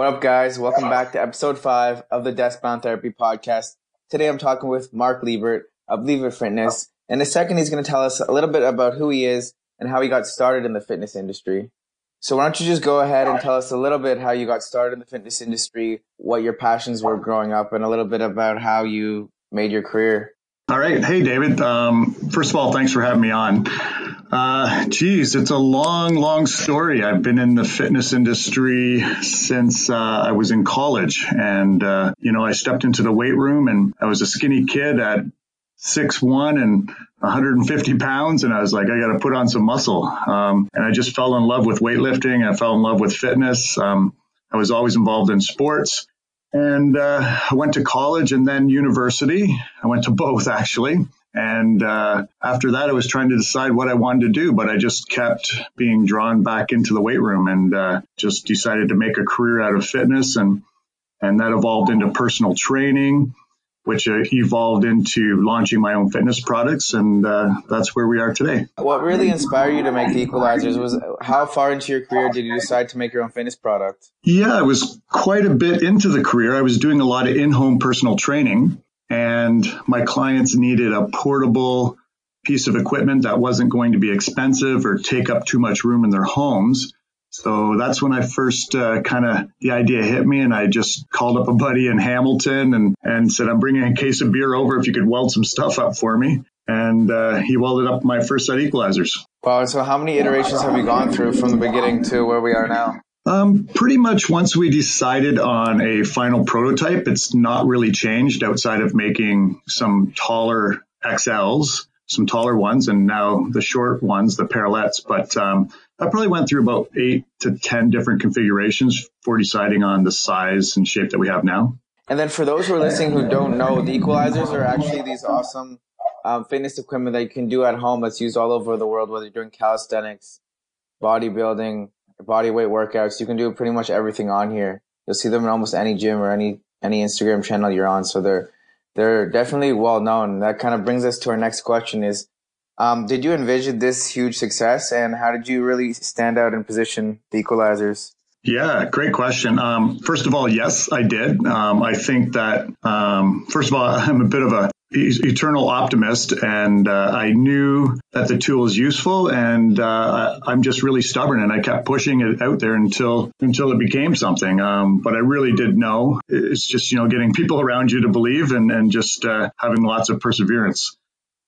What up, guys? Welcome back to episode five of the Desk Bound Therapy podcast. Today I'm talking with Mark Lebert of Lebert Fitness. In a second, he's going to tell us a little bit about who he is and how he got started in the fitness industry. So why don't you just go ahead and tell us a little bit how you got started in the fitness industry, what your passions were growing up, and a little bit about how you made your career. All right. Hey, David. Um, first of all, thanks for having me on. Uh, geez, it's a long, long story. I've been in the fitness industry since uh, I was in college, and uh, you know, I stepped into the weight room, and I was a skinny kid at six one and 150 pounds, and I was like, I got to put on some muscle. Um, and I just fell in love with weightlifting. I fell in love with fitness. Um, I was always involved in sports. And uh, I went to college and then university. I went to both actually. And uh, after that, I was trying to decide what I wanted to do, but I just kept being drawn back into the weight room and uh, just decided to make a career out of fitness. And, and that evolved into personal training, which uh, evolved into launching my own fitness products. And uh, that's where we are today. What really inspired you to make the equalizers was how far into your career did you decide to make your own fitness product? Yeah, I was quite a bit into the career. I was doing a lot of in home personal training and my clients needed a portable piece of equipment that wasn't going to be expensive or take up too much room in their homes. So that's when I first uh, kind of the idea hit me, and I just called up a buddy in Hamilton and and said, "I'm bringing a case of beer over if you could weld some stuff up for me." And uh, he welded up my first set equalizers. Wow! So how many iterations have you gone through from the beginning to where we are now? Um, pretty much once we decided on a final prototype, it's not really changed outside of making some taller XLs, some taller ones, and now the short ones, the parallettes. But um, I probably went through about eight to 10 different configurations for deciding on the size and shape that we have now. And then for those who are listening who don't know, the equalizers are actually these awesome um, fitness equipment that you can do at home that's used all over the world, whether you're doing calisthenics, bodybuilding, body weight workouts. You can do pretty much everything on here. You'll see them in almost any gym or any any Instagram channel you're on. So they're they're definitely well known. That kind of brings us to our next question: Is um, did you envision this huge success, and how did you really stand out and position the Equalizers? Yeah, great question. Um, first of all, yes, I did. Um, I think that, um, first of all, I'm a bit of a eternal optimist and uh, I knew that the tool is useful and uh, I'm just really stubborn and I kept pushing it out there until until it became something. Um, but I really did know. It's just you know getting people around you to believe and, and just uh, having lots of perseverance.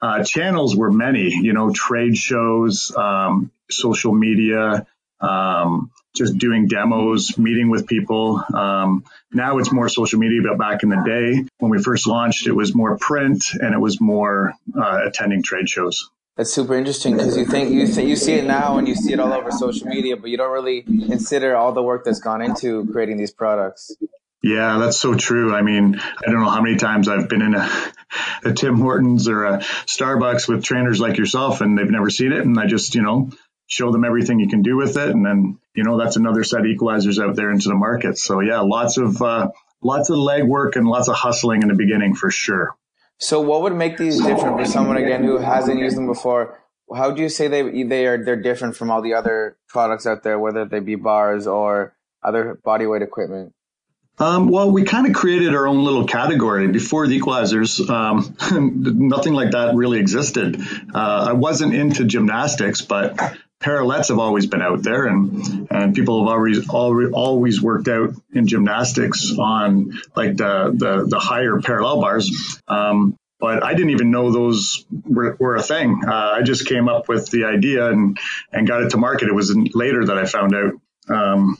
Uh, channels were many you know trade shows um, social media um, just doing demos, meeting with people. Um, now it's more social media, but back in the day when we first launched, it was more print and it was more uh, attending trade shows. That's super interesting because you think you th- you see it now and you see it all over social media, but you don't really consider all the work that's gone into creating these products. Yeah, that's so true. I mean, I don't know how many times I've been in a, a Tim Hortons or a Starbucks with trainers like yourself and they've never seen it. And I just, you know, show them everything you can do with it. And then, you know, that's another set of equalizers out there into the market. So yeah, lots of, uh, lots of legwork and lots of hustling in the beginning for sure. So what would make these different for someone again who hasn't used them before? How do you say they they are they're different from all the other products out there, whether they be bars or other bodyweight equipment? Um, well, we kind of created our own little category before the equalizers. Um, nothing like that really existed. Uh, I wasn't into gymnastics, but parallettes have always been out there and, and people have always, always worked out in gymnastics on like the, the, the higher parallel bars. Um, but I didn't even know those were, were a thing. Uh, I just came up with the idea and, and got it to market. It was later that I found out, um,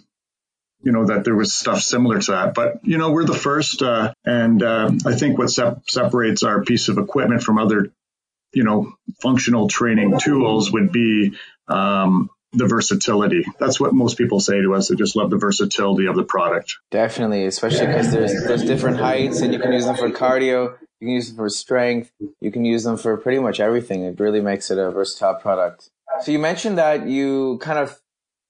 you know, that there was stuff similar to that. But, you know, we're the first. Uh, and uh, I think what sep- separates our piece of equipment from other, you know, functional training tools would be um, the versatility. That's what most people say to us. They just love the versatility of the product. Definitely, especially because there's there's different heights, and you can use them for cardio. You can use them for strength. You can use them for pretty much everything. It really makes it a versatile product. So you mentioned that you kind of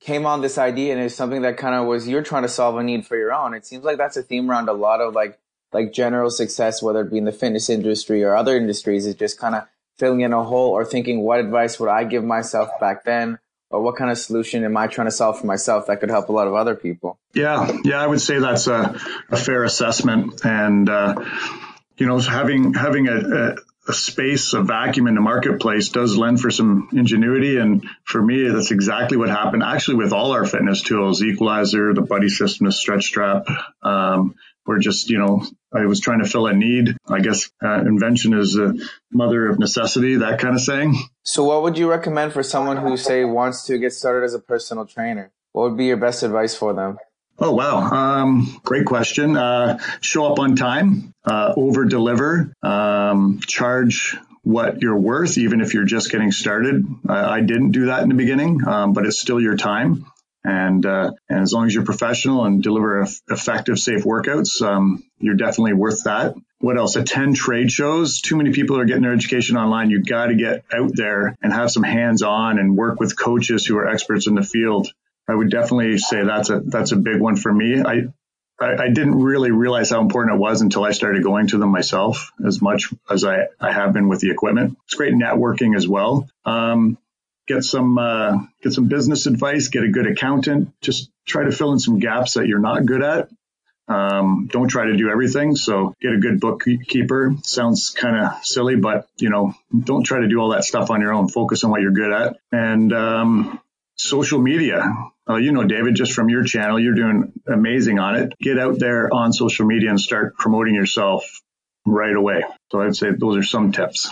came on this idea, and it's something that kind of was you're trying to solve a need for your own. It seems like that's a theme around a lot of like like general success, whether it be in the fitness industry or other industries. Is just kind of filling in a hole or thinking, what advice would I give myself back then? or what kind of solution am I trying to solve for myself that could help a lot of other people? Yeah, yeah, I would say that's a, a fair assessment, and uh, you know, having having a, a a space, a vacuum in the marketplace does lend for some ingenuity. And for me, that's exactly what happened actually with all our fitness tools, equalizer, the buddy system, the stretch strap. Um, we're just, you know, I was trying to fill a need. I guess uh, invention is the mother of necessity, that kind of saying. So what would you recommend for someone who say wants to get started as a personal trainer? What would be your best advice for them? Oh wow, um, great question. Uh, show up on time, uh, over deliver, um, charge what you're worth, even if you're just getting started. I, I didn't do that in the beginning, um, but it's still your time. And, uh, and as long as you're professional and deliver effective, safe workouts, um, you're definitely worth that. What else? Attend trade shows. Too many people are getting their education online. You got to get out there and have some hands on and work with coaches who are experts in the field. I would definitely say that's a, that's a big one for me. I, I, I didn't really realize how important it was until I started going to them myself as much as I, I have been with the equipment. It's great networking as well. Um, get some uh, get some business advice, get a good accountant. Just try to fill in some gaps that you're not good at. Um, don't try to do everything. So get a good bookkeeper. Sounds kind of silly, but you know, don't try to do all that stuff on your own. Focus on what you're good at. And um, social media. Uh, you know, David, just from your channel, you're doing amazing on it. Get out there on social media and start promoting yourself right away. So I'd say those are some tips.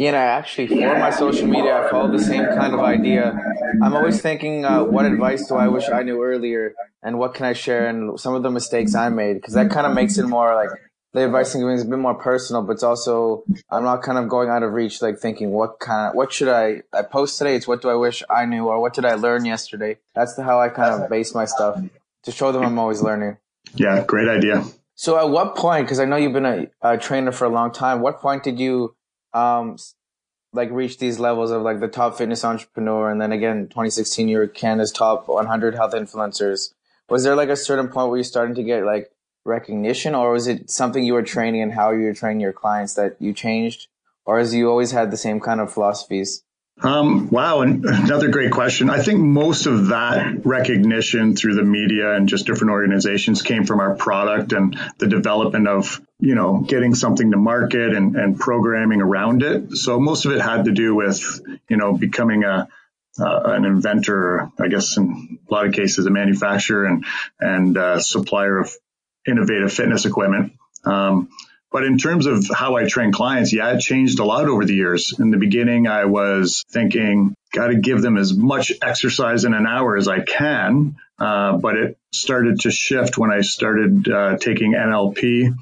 Yeah, and I actually, for my social media, I follow the same kind of idea. I'm always thinking, uh, what advice do I wish I knew earlier, and what can I share, and some of the mistakes I made, because that kind of makes it more like the advice I'm giving is a bit more personal, but it's also I'm not kind of going out of reach, like thinking what kind of what should I I post today? It's what do I wish I knew, or what did I learn yesterday? That's the, how I kind of base my stuff to show them I'm always learning. Yeah, great idea. So at what point? Because I know you've been a, a trainer for a long time. What point did you um, like reach these levels of like the top fitness entrepreneur and then again 2016 you were canada's top 100 health influencers. Was there like a certain point where you starting to get like recognition or was it something you were training and how you were training your clients that you changed? Or has you always had the same kind of philosophies um, wow, and another great question. I think most of that recognition through the media and just different organizations came from our product and the development of, you know, getting something to market and, and programming around it. So most of it had to do with, you know, becoming a, uh, an inventor, I guess in a lot of cases, a manufacturer and, and uh, supplier of innovative fitness equipment. Um, but in terms of how I train clients, yeah, it changed a lot over the years. In the beginning, I was thinking, got to give them as much exercise in an hour as I can. Uh, but it started to shift when I started uh, taking NLP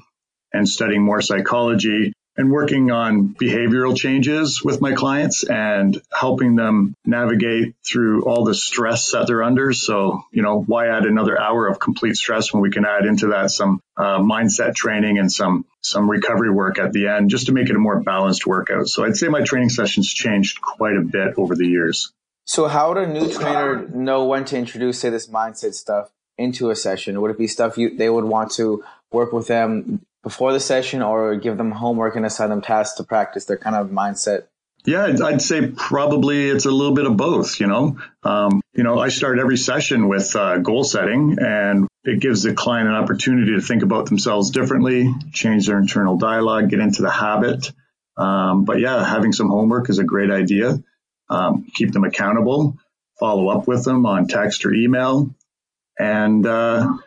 and studying more psychology and working on behavioral changes with my clients and helping them navigate through all the stress that they're under. So, you know, why add another hour of complete stress when we can add into that some uh, mindset training and some some recovery work at the end just to make it a more balanced workout. So I'd say my training sessions changed quite a bit over the years. So how would a new trainer know when to introduce, say, this mindset stuff into a session? Would it be stuff you they would want to work with them before the session or give them homework and assign them tasks to practice their kind of mindset? Yeah, I'd say probably it's a little bit of both, you know. Um, you know, I start every session with uh, goal setting and it gives the client an opportunity to think about themselves differently, change their internal dialogue, get into the habit. Um, but yeah, having some homework is a great idea. Um, keep them accountable, follow up with them on text or email. And, uh,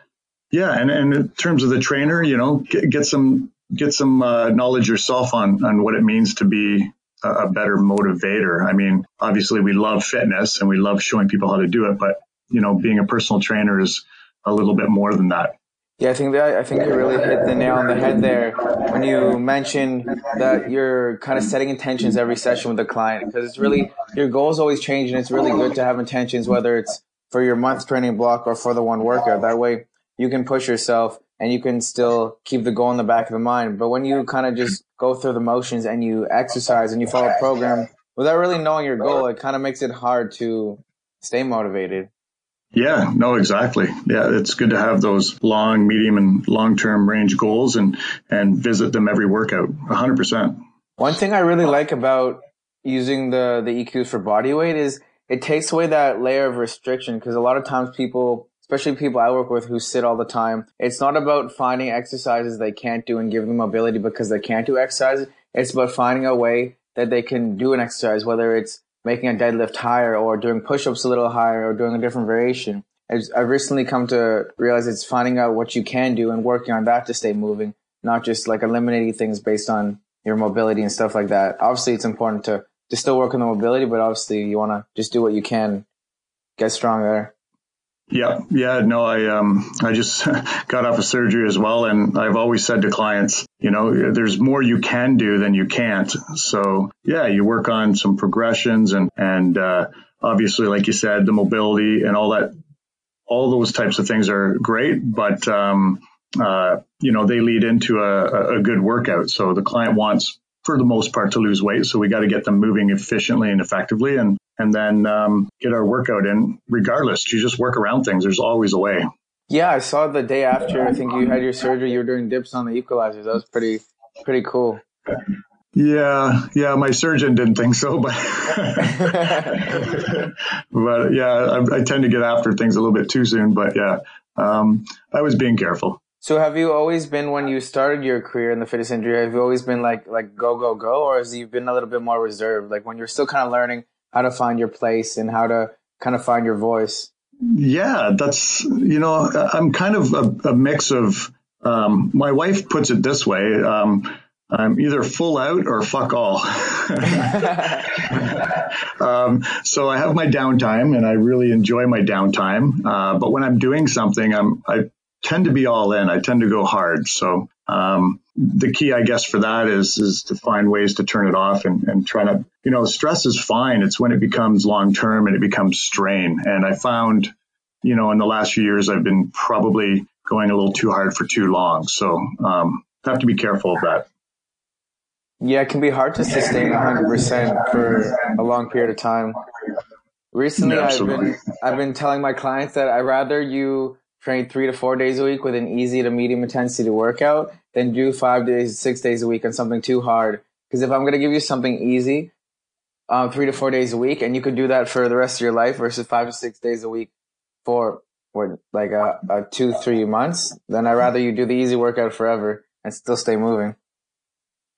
yeah, and, and in terms of the trainer, you know, get, get some get some uh, knowledge yourself on on what it means to be a, a better motivator. I mean, obviously we love fitness and we love showing people how to do it, but you know, being a personal trainer is a little bit more than that. Yeah, I think that I think you really hit the nail on the head there when you mentioned that you're kind of setting intentions every session with the client because it's really your goals always change and it's really good to have intentions whether it's for your month training block or for the one workout. That way you can push yourself and you can still keep the goal in the back of the mind. But when you kind of just go through the motions and you exercise and you follow a program without really knowing your goal, it kind of makes it hard to stay motivated. Yeah, no, exactly. Yeah, it's good to have those long, medium, and long-term range goals and and visit them every workout. hundred percent. One thing I really like about using the the EQs for body weight is it takes away that layer of restriction because a lot of times people, especially people I work with who sit all the time, it's not about finding exercises they can't do and giving them mobility because they can't do exercise. It's about finding a way that they can do an exercise, whether it's making a deadlift higher or doing push-ups a little higher or doing a different variation. I've recently come to realize it's finding out what you can do and working on that to stay moving, not just like eliminating things based on your mobility and stuff like that. Obviously, it's important to, to still work on the mobility, but obviously you want to just do what you can, get stronger. Yeah, yeah, no, I um, I just got off of surgery as well, and I've always said to clients, you know, there's more you can do than you can't. So yeah, you work on some progressions and and uh, obviously, like you said, the mobility and all that, all those types of things are great, but um, uh, you know, they lead into a, a good workout. So the client wants, for the most part, to lose weight. So we got to get them moving efficiently and effectively, and and then um, get our workout in. Regardless, you just work around things. There's always a way. Yeah, I saw the day after. I think you had your surgery. You were doing dips on the equalizers. That was pretty pretty cool. Yeah, yeah, my surgeon didn't think so, but but yeah, I, I, tend to get after things a little bit too soon. But yeah, um, I was being careful. So have you always been when you started your career in the fitness industry? Have you always been like like go go go, or has you been a little bit more reserved? Like when you're still kind of learning how to find your place and how to kind of find your voice? Yeah, that's, you know, I'm kind of a, a mix of, um, my wife puts it this way. Um, I'm either full out or fuck all. um, so I have my downtime and I really enjoy my downtime. Uh, but when I'm doing something, I'm, I tend to be all in. I tend to go hard. So, um, the key, I guess, for that is is to find ways to turn it off and, and try to, you know, stress is fine. It's when it becomes long term and it becomes strain. And I found, you know, in the last few years, I've been probably going a little too hard for too long. So um, have to be careful of that. Yeah, it can be hard to sustain 100% for a long period of time. Recently, yeah, I've been I've been telling my clients that I'd rather you train three to four days a week with an easy to medium intensity workout than do five days, six days a week on something too hard. Because if I'm going to give you something easy, um, three to four days a week, and you could do that for the rest of your life versus five to six days a week for what, like a, a two, three months, then I'd rather you do the easy workout forever and still stay moving.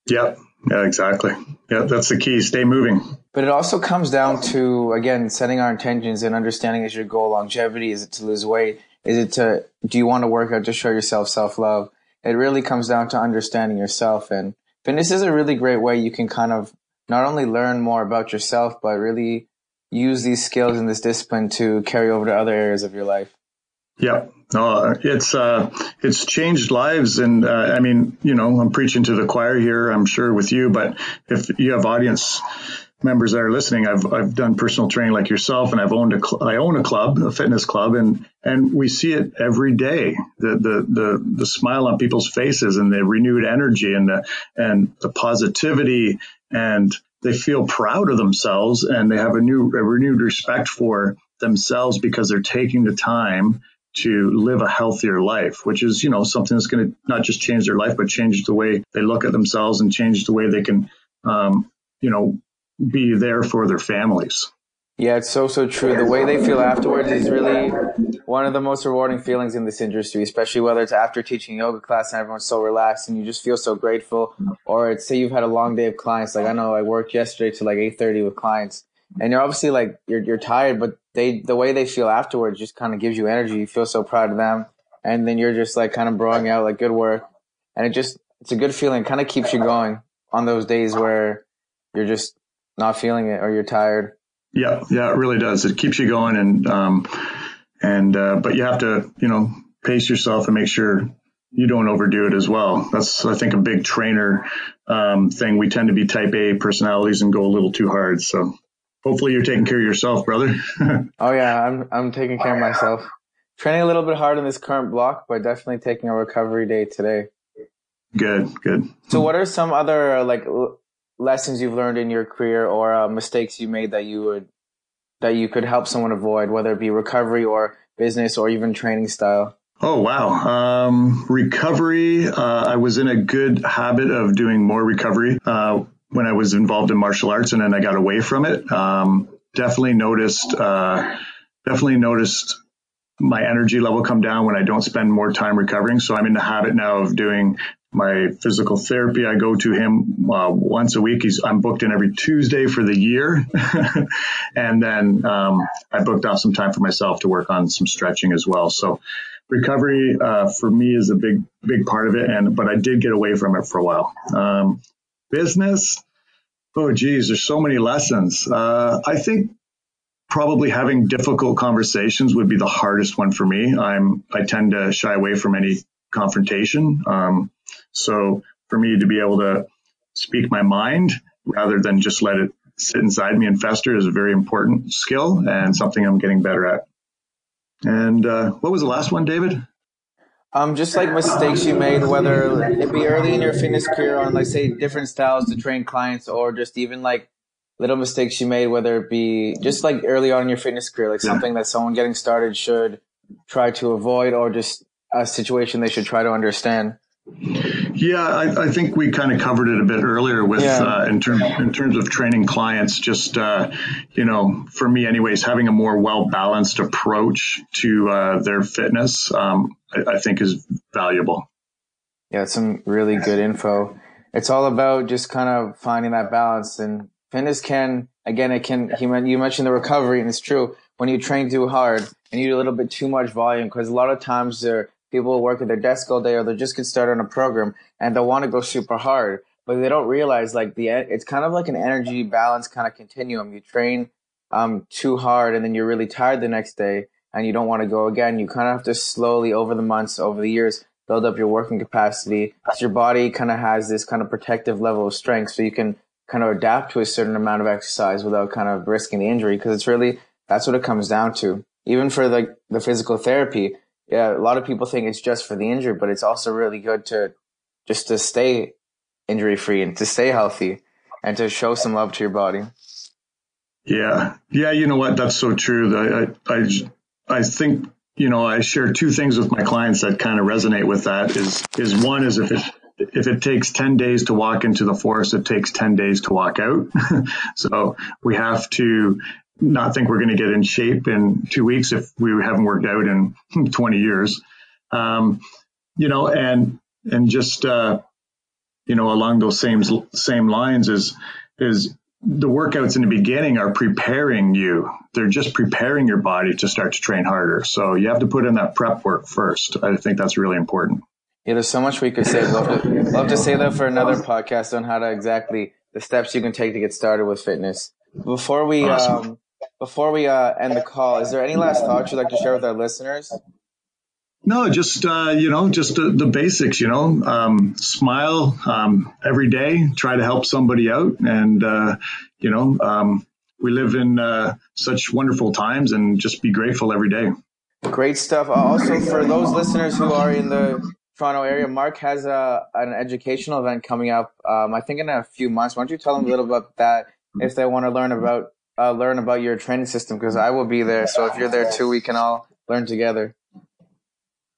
Yep. Yeah, exactly. Yeah, that's the key. Stay moving. But it also comes down to, again, setting our intentions and understanding is your goal longevity? Is it to lose weight? Is it to, do you want to work out to show yourself self love? It really comes down to understanding yourself. And fitness is a really great way you can kind of not only learn more about yourself, but really use these skills and this discipline to carry over to other areas of your life. Yeah, no, it's uh, it's changed lives, and uh, I mean, you know, I'm preaching to the choir here. I'm sure with you, but if you have audience members that are listening, I've I've done personal training like yourself, and I've owned a cl- I own a club, a fitness club, and and we see it every day. The the the the smile on people's faces and the renewed energy and the and the positivity, and they feel proud of themselves, and they have a new a renewed respect for themselves because they're taking the time to live a healthier life, which is, you know, something that's going to not just change their life, but change the way they look at themselves and change the way they can, um, you know, be there for their families. Yeah, it's so, so true. The way they feel afterwards is really one of the most rewarding feelings in this industry, especially whether it's after teaching yoga class and everyone's so relaxed and you just feel so grateful. Or it's say you've had a long day of clients. Like I know I worked yesterday to like 8.30 with clients and you're obviously like, you're, you're tired, but they, the way they feel afterwards just kind of gives you energy. You feel so proud of them. And then you're just like kind of broing out like good work. And it just, it's a good feeling. Kind of keeps you going on those days where you're just not feeling it or you're tired. Yeah, yeah, it really does. It keeps you going, and um, and uh, but you have to, you know, pace yourself and make sure you don't overdo it as well. That's I think a big trainer um, thing. We tend to be Type A personalities and go a little too hard. So hopefully you're taking care of yourself, brother. oh yeah, I'm I'm taking care of myself. Training a little bit hard in this current block, but definitely taking a recovery day today. Good, good. So, what are some other like lessons you've learned in your career or uh, mistakes you made that you would that you could help someone avoid, whether it be recovery or business or even training style? Oh wow, um, recovery. Uh, I was in a good habit of doing more recovery uh, when I was involved in martial arts, and then I got away from it. Um, definitely noticed, uh, definitely noticed my energy level come down when I don't spend more time recovering. So I'm in the habit now of doing my physical therapy. I go to him uh, once a week. He's I'm booked in every Tuesday for the year, and then um, I booked off some time for myself to work on some stretching as well. So recovery uh, for me is a big big part of it, and but I did get away from it for a while. Um, business, oh geez, there's so many lessons. Uh, I think probably having difficult conversations would be the hardest one for me. I'm I tend to shy away from any confrontation. Um, so for me to be able to speak my mind rather than just let it sit inside me and fester is a very important skill and something I'm getting better at. And uh, what was the last one, David? Um, just like mistakes you made, whether it be early in your fitness career on, like, say, different styles to train clients, or just even like little mistakes you made, whether it be just like early on in your fitness career, like yeah. something that someone getting started should try to avoid, or just a situation they should try to understand. Yeah, I, I, think we kind of covered it a bit earlier with yeah. uh, in terms in terms of training clients. Just uh, you know, for me, anyways, having a more well balanced approach to uh, their fitness, um, I, I, think is valuable. Yeah, some really good info. It's all about just kind of finding that balance, and fitness can again, it can. He you mentioned the recovery, and it's true when you train too hard and you do a little bit too much volume because a lot of times they're people work at their desk all day or they just get started on a program and they'll want to go super hard but they don't realize like the it's kind of like an energy balance kind of continuum. You train um too hard and then you're really tired the next day and you don't want to go again. You kind of have to slowly over the months over the years build up your working capacity. So your body kind of has this kind of protective level of strength so you can kind of adapt to a certain amount of exercise without kind of risking the injury because it's really that's what it comes down to. Even for like the physical therapy yeah, a lot of people think it's just for the injury, but it's also really good to just to stay injury free and to stay healthy and to show some love to your body. Yeah. Yeah. You know what? That's so true. I, I, I think, you know, I share two things with my clients that kind of resonate with that is, is one is if it, if it takes 10 days to walk into the forest, it takes 10 days to walk out. so we have to not think we're going to get in shape in two weeks if we haven't worked out in 20 years. Um, you know, and, and just, uh, you know, along those same, same lines is, is the workouts in the beginning are preparing you. They're just preparing your body to start to train harder. So you have to put in that prep work first. I think that's really important. Yeah, there's so much we could say. Love to, love to say that for another podcast on how to exactly the steps you can take to get started with fitness. Before we awesome. um, before we uh, end the call, is there any last thoughts you'd like to share with our listeners? No, just uh, you know, just the, the basics. You know, um, smile um, every day. Try to help somebody out, and uh, you know, um, we live in uh, such wonderful times, and just be grateful every day. Great stuff. Uh, also, for those listeners who are in the Toronto area, Mark has a an educational event coming up. Um, I think in a few months. Why don't you tell them a little about that if they want to learn about uh, learn about your training system because I will be there. So if you're there too, we can all learn together.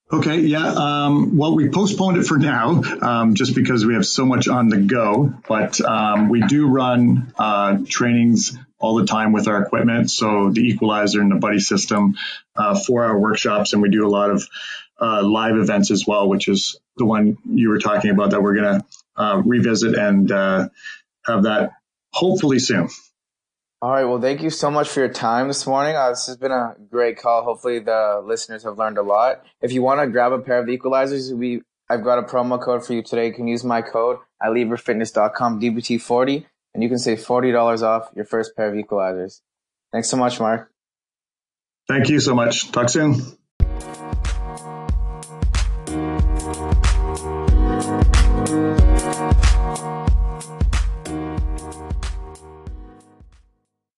Okay, yeah. Um, well, we postponed it for now, um, just because we have so much on the go. But um, we do run uh, trainings all the time with our equipment. So the equalizer and the buddy system, uh, for our workshops, and we do a lot of uh, live events as well, which is the one you were talking about that we're going to uh, revisit and uh, have that hopefully soon. All right. Well, thank you so much for your time this morning. Uh, this has been a great call. Hopefully, the listeners have learned a lot. If you want to grab a pair of equalizers, we I've got a promo code for you today. You can use my code at lebertfitness.com, DBT40, and you can save $40 off your first pair of equalizers. Thanks so much, Mark. Thank you so much. Talk soon.